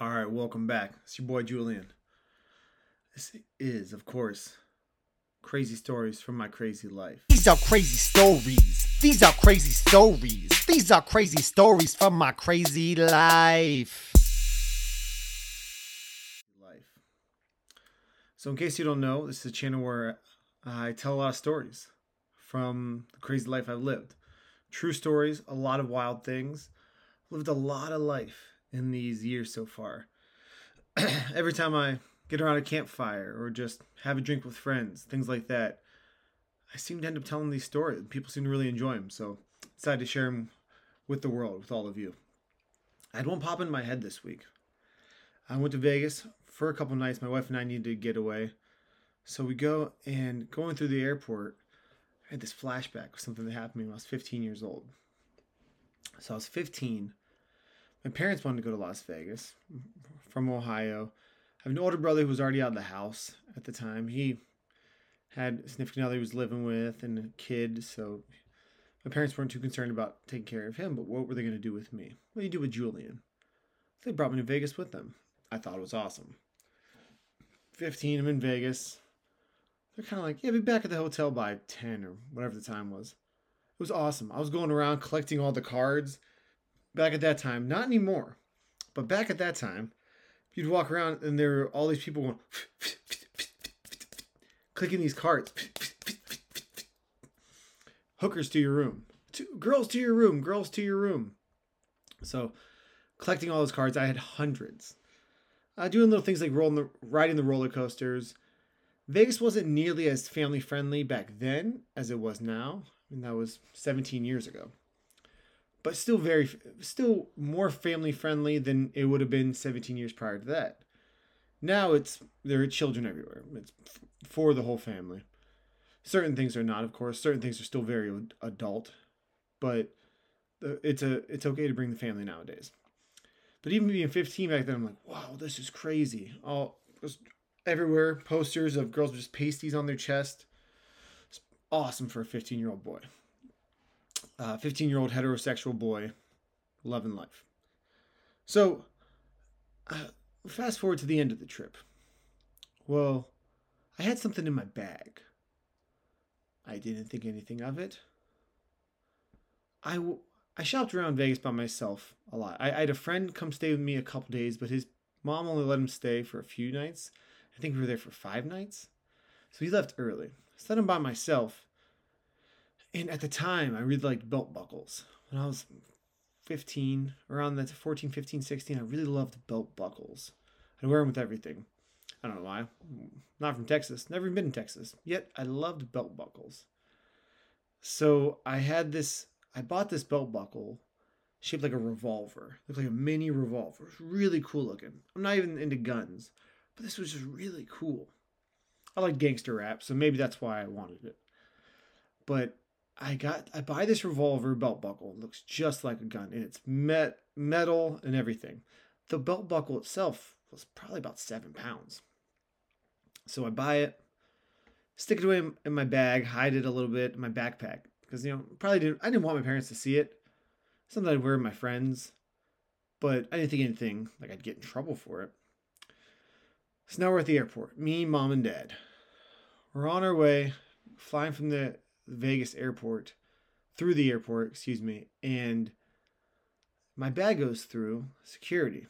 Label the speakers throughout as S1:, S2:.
S1: All right, welcome back. It's your boy Julian. This is, of course, crazy stories from my crazy life.
S2: These are crazy stories. These are crazy stories. These are crazy stories from my crazy life.
S1: Life. So, in case you don't know, this is a channel where I tell a lot of stories from the crazy life I've lived. True stories, a lot of wild things. Lived a lot of life in these years so far. Every time I get around a campfire or just have a drink with friends, things like that, I seem to end up telling these stories. People seem to really enjoy them, so I decided to share them with the world, with all of you. I had one pop in my head this week. I went to Vegas for a couple nights. My wife and I needed to get away. So we go and going through the airport, I had this flashback of something that happened when I was 15 years old. So I was 15 my parents wanted to go to Las Vegas from Ohio. I have an older brother who was already out of the house at the time. He had a significant other he was living with and a kid, so my parents weren't too concerned about taking care of him, but what were they going to do with me? What do you do with Julian? They brought me to Vegas with them. I thought it was awesome. 15, I'm in Vegas. They're kind of like, yeah, be back at the hotel by 10 or whatever the time was. It was awesome. I was going around collecting all the cards back at that time, not anymore, but back at that time, you'd walk around and there were all these people going clicking these cards. Hookers to your room. To, girls to your room. Girls to your room. So, collecting all those cards, I had hundreds. Uh, doing little things like rolling the, riding the roller coasters. Vegas wasn't nearly as family friendly back then as it was now. Mean, that was 17 years ago but still very still more family friendly than it would have been 17 years prior to that. Now it's there are children everywhere. It's for the whole family. Certain things are not of course. Certain things are still very adult but it's a it's okay to bring the family nowadays. But even being 15 back then i'm like wow this is crazy. All everywhere posters of girls with just pasties on their chest. It's awesome for a 15 year old boy 15 year old heterosexual boy, loving life. So, uh, fast forward to the end of the trip. Well, I had something in my bag. I didn't think anything of it. I, w- I shopped around Vegas by myself a lot. I, I had a friend come stay with me a couple days, but his mom only let him stay for a few nights. I think we were there for five nights. So he left early. I I'm by myself and at the time, I really liked belt buckles. When I was 15, around that 14, 15, 16, I really loved belt buckles. I'd wear them with everything. I don't know why. Not from Texas. Never been in Texas. Yet I loved belt buckles. So I had this, I bought this belt buckle shaped like a revolver. Looked like a mini revolver. It was really cool looking. I'm not even into guns, but this was just really cool. I like gangster rap, so maybe that's why I wanted it. But I got I buy this revolver belt buckle. It looks just like a gun, and it's met metal and everything. The belt buckle itself was probably about seven pounds. So I buy it, stick it away in my bag, hide it a little bit in my backpack because you know probably didn't I didn't want my parents to see it. Something I'd wear with my friends, but I didn't think anything like I'd get in trouble for it. So now we're at the airport. Me, mom, and dad. We're on our way, flying from the Vegas airport, through the airport, excuse me, and my bag goes through security.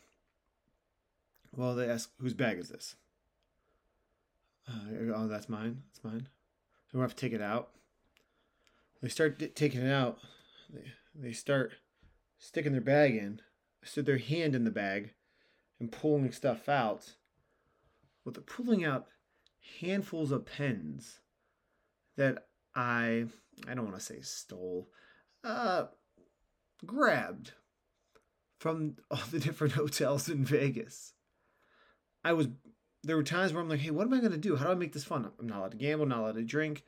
S1: Well, they ask, whose bag is this? Uh, oh, that's mine. That's mine. So we have to take it out. They start d- taking it out. They, they start sticking their bag in, stick their hand in the bag, and pulling stuff out. Well, they're pulling out handfuls of pens that I I don't want to say stole, uh, grabbed from all the different hotels in Vegas. I was there were times where I'm like, hey, what am I gonna do? How do I make this fun? I'm not allowed to gamble, not allowed to drink.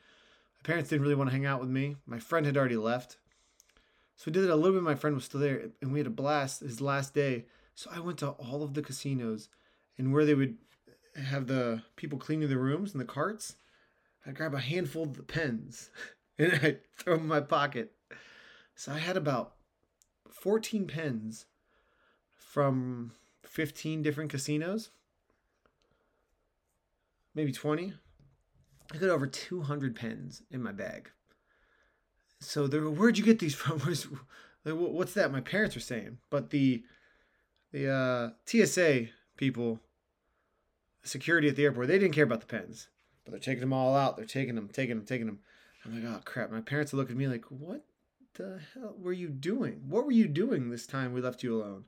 S1: My parents didn't really want to hang out with me. My friend had already left. So we did it a little bit. My friend was still there, and we had a blast his last day. So I went to all of the casinos and where they would have the people cleaning the rooms and the carts. I grab a handful of the pens and I throw them in my pocket. So I had about 14 pens from 15 different casinos, maybe 20. I got over 200 pens in my bag. So there, where'd you get these from? What's that? My parents are saying, but the the uh, TSA people, security at the airport, they didn't care about the pens, but they're taking them all out. They're taking them, taking them, taking them. I'm like, oh crap! My parents are looking at me like, what the hell were you doing? What were you doing this time we left you alone?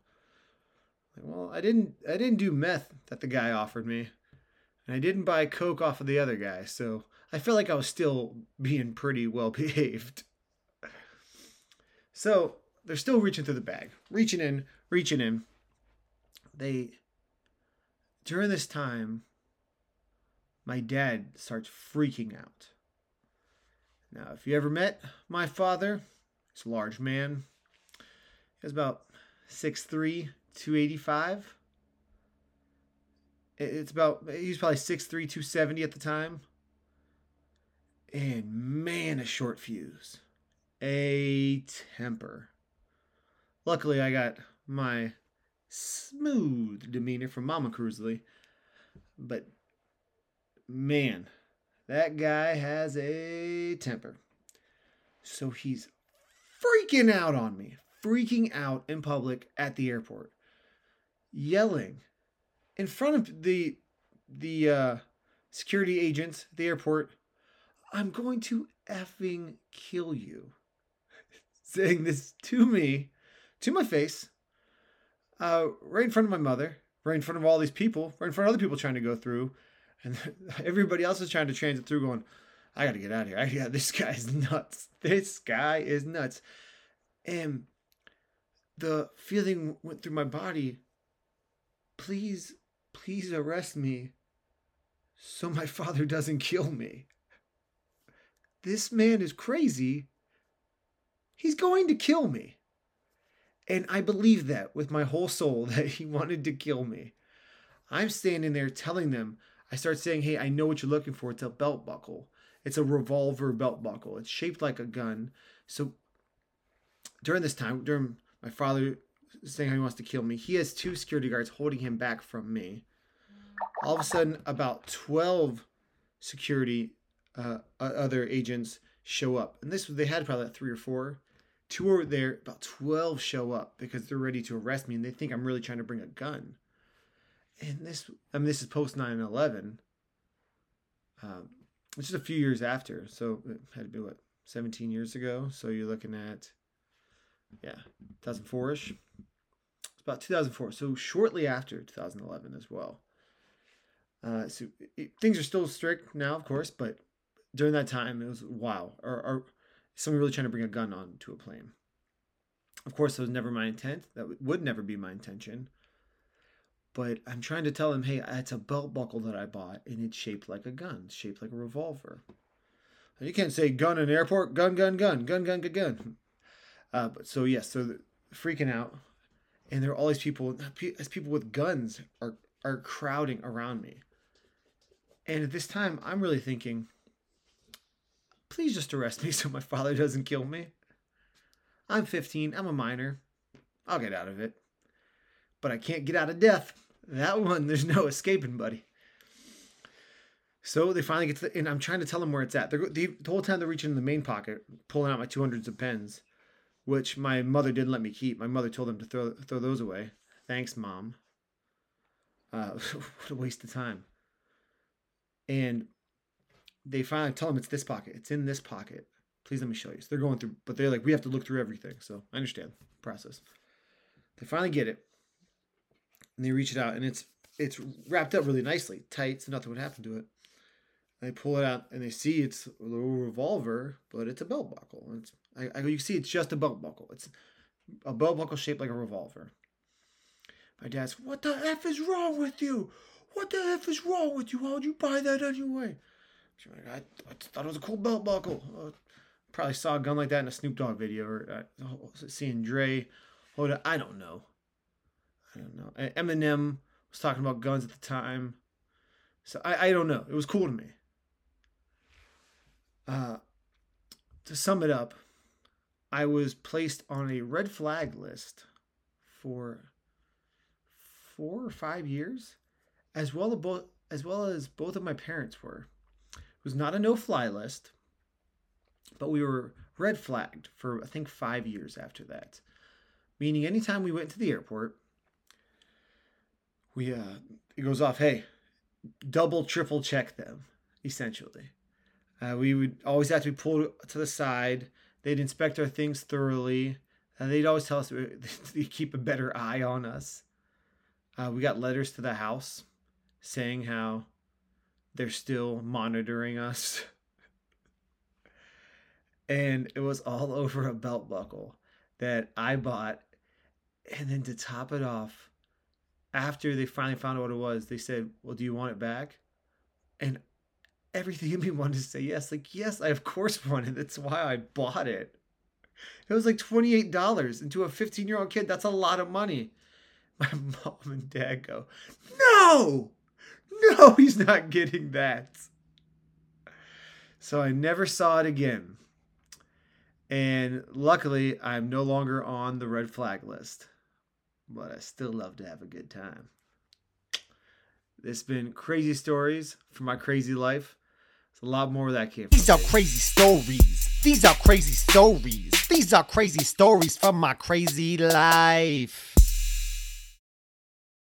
S1: Like, well, I didn't, I didn't do meth that the guy offered me, and I didn't buy coke off of the other guy, so I felt like I was still being pretty well behaved. So they're still reaching through the bag, reaching in, reaching in. They, during this time, my dad starts freaking out. Now, if you ever met my father, he's a large man. He was about 6'3, 285. It's about, he was probably 6'3, 270 at the time. And man, a short fuse a temper. Luckily, I got my smooth demeanor from Mama Cruisley, but man, that guy has a temper. So he's freaking out on me, freaking out in public at the airport, yelling in front of the the uh, security agents the airport. I'm going to effing kill you saying this to me, to my face, uh, right in front of my mother, right in front of all these people, right in front of other people trying to go through, and everybody else is trying to transit through, going, "I got to get out of here. I, yeah, this guy's nuts. This guy is nuts," and the feeling went through my body. Please, please arrest me, so my father doesn't kill me. This man is crazy He's going to kill me. And I believe that with my whole soul that he wanted to kill me. I'm standing there telling them, I start saying, hey, I know what you're looking for. It's a belt buckle. It's a revolver belt buckle. It's shaped like a gun. So during this time, during my father saying how he wants to kill me, he has two security guards holding him back from me. All of a sudden, about 12 security uh, other agents show up. And this, they had probably three or four two are there, about 12 show up because they're ready to arrest me and they think I'm really trying to bring a gun. And this, I mean, this is post 9 11, um, which is a few years after. So it had to be what, 17 years ago? So you're looking at, yeah, 2004 ish. It's about 2004. So shortly after 2011 as well. Uh, so it, things are still strict now, of course, but during that time, it was wow. Or, our someone really trying to bring a gun onto a plane. Of course, that was never my intent. That would never be my intention. But I'm trying to tell him, hey, it's a belt buckle that I bought, and it's shaped like a gun, shaped like a revolver. You can't say gun in airport, gun, gun, gun, gun, gun, gun, gun. Uh, but so yes, so freaking out, and there are all these people, as people with guns are are crowding around me. And at this time, I'm really thinking, Please just arrest me so my father doesn't kill me. I'm 15. I'm a minor. I'll get out of it. But I can't get out of death. That one, there's no escaping, buddy. So they finally get to the, and I'm trying to tell them where it's at. They're, the, the whole time they're reaching in the main pocket, pulling out my 200s of pens, which my mother didn't let me keep. My mother told them to throw throw those away. Thanks, mom. Uh, what a waste of time. And they finally tell them it's this pocket. It's in this pocket. Please let me show you. So they're going through, but they're like, we have to look through everything. So I understand process. They finally get it, and they reach it out, and it's it's wrapped up really nicely, tight, so nothing would happen to it. And they pull it out, and they see it's a little revolver, but it's a belt buckle. It's I, I you see it's just a belt buckle. It's a belt buckle shaped like a revolver. My dad's, what the f is wrong with you? What the f is wrong with you? Why would you buy that anyway? She's like, I, I thought it was a cool belt buckle. Uh, probably saw a gun like that in a Snoop Dogg video or uh, seeing Dre. Hold it, I don't know. I don't know. Eminem was talking about guns at the time. So I, I don't know. It was cool to me. Uh, to sum it up, I was placed on a red flag list for four or five years, as well as both as well as both of my parents were. It was not a no-fly list, but we were red flagged for I think five years after that. Meaning, anytime we went to the airport, we uh, it goes off. Hey, double, triple check them. Essentially, uh, we would always have to be pulled to the side. They'd inspect our things thoroughly, and they'd always tell us to keep a better eye on us. Uh, we got letters to the house saying how they're still monitoring us. and it was all over a belt buckle that I bought. And then to top it off, after they finally found out what it was, they said, Well, do you want it back? And everything in me wanted to say yes. Like, yes, I of course want it. That's why I bought it. It was like $28. And to a 15 year old kid, that's a lot of money. My mom and dad go, No, no, he's not getting that. So I never saw it again. And luckily, I'm no longer on the red flag list. But I still love to have a good time. It's been crazy stories from my crazy life. It's a lot more that came.
S2: These are crazy stories. These are crazy stories. These are crazy stories from my crazy life.